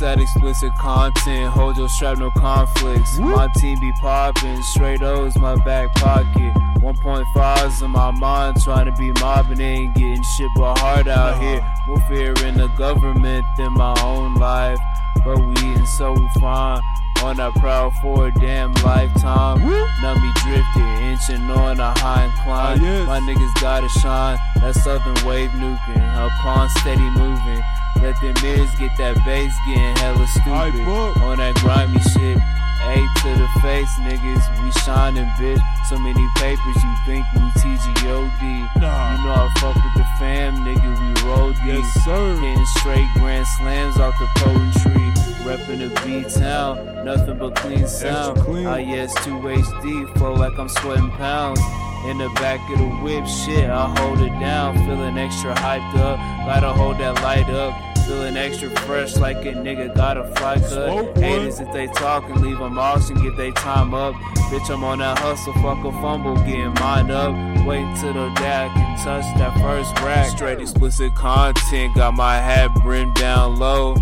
that explicit content. Hold your strap, no conflicts. My team be popping, straight O's my back pocket. 1.5s in my mind, trying to be mobbing, ain't getting shit but hard out here. More fear in the government than my own life. But we eating so we fine. On that proud for a damn lifetime. Now me drifting, inching on a high incline. Yes. My niggas gotta shine. That southern wave nuking. Upon steady moving. Let them mirrors get that bass getting hella stupid. up. On that grimy shit. A to the face, niggas. We shining, bitch. So many papers, you think we TGOD. Nah. You know I fuck with the fam, nigga. We roll deep. Yes, sir. Hitting straight grand slams off the poetry. Reppin' the B town, nothing but clean sound. clean. I yes 2 HD, flow like I'm sweating pounds. In the back of the whip, shit, I hold it down. Feeling extra hyped up, gotta hold that light up. Feeling extra fresh like a nigga got a fly cut. Haters, if they talkin', leave them off and get they time up. Bitch, I'm on that hustle, fuck a fumble, getting mine up. Wait till the day I can touch that first rack. Straight explicit content, got my hat brimmed down low.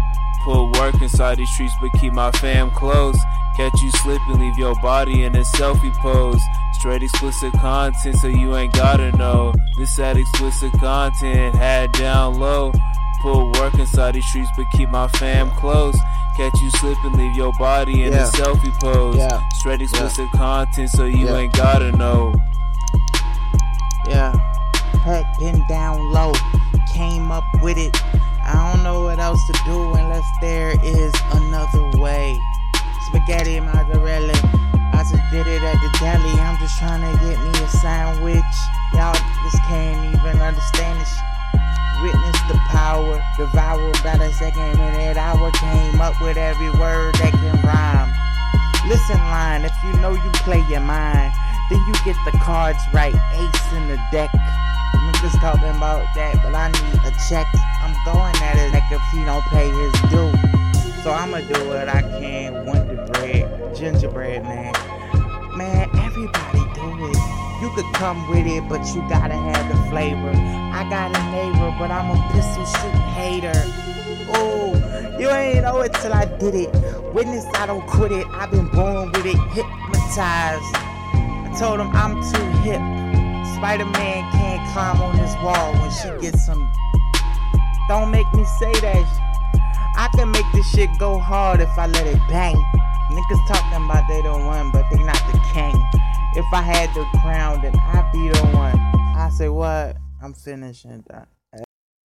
Put work inside these streets, but keep my fam close. Catch you slipping, leave your body in a selfie pose. Straight explicit content, so you ain't gotta know. This that explicit content, had down low. Put work inside these streets, but keep my fam close. Catch you slipping, leave your body in Yeah. a selfie pose. Yeah. Straight explicit content, so you Yeah. ain't gotta know. Yeah. Heck been down low. Came up with it. I don't know what else to do unless there is another way. Spaghetti and mozzarella. Witness the power, devour by the second minute hour. Came up with every word that can rhyme. Listen, line, if you know you play your mind, then you get the cards right. Ace in the deck. I'm just talking about that, but I need a check. I'm going at it like if he don't pay his due. So I'ma do what I can. Wonder bread, gingerbread, man. You could come with it, but you gotta have the flavor. I got a neighbor, but I'm a pistol shoot hater. Oh, you ain't know it till I did it. Witness, I don't quit it. I've been born with it, hypnotized. I told him I'm too hip. Spider Man can't climb on this wall when she gets some. Don't make me say that. I can make this shit go hard if I let it bang. Niggas talking about they the one, but they not the king. If I had the crown, then I'd be the one. I say what? I'm finishing that.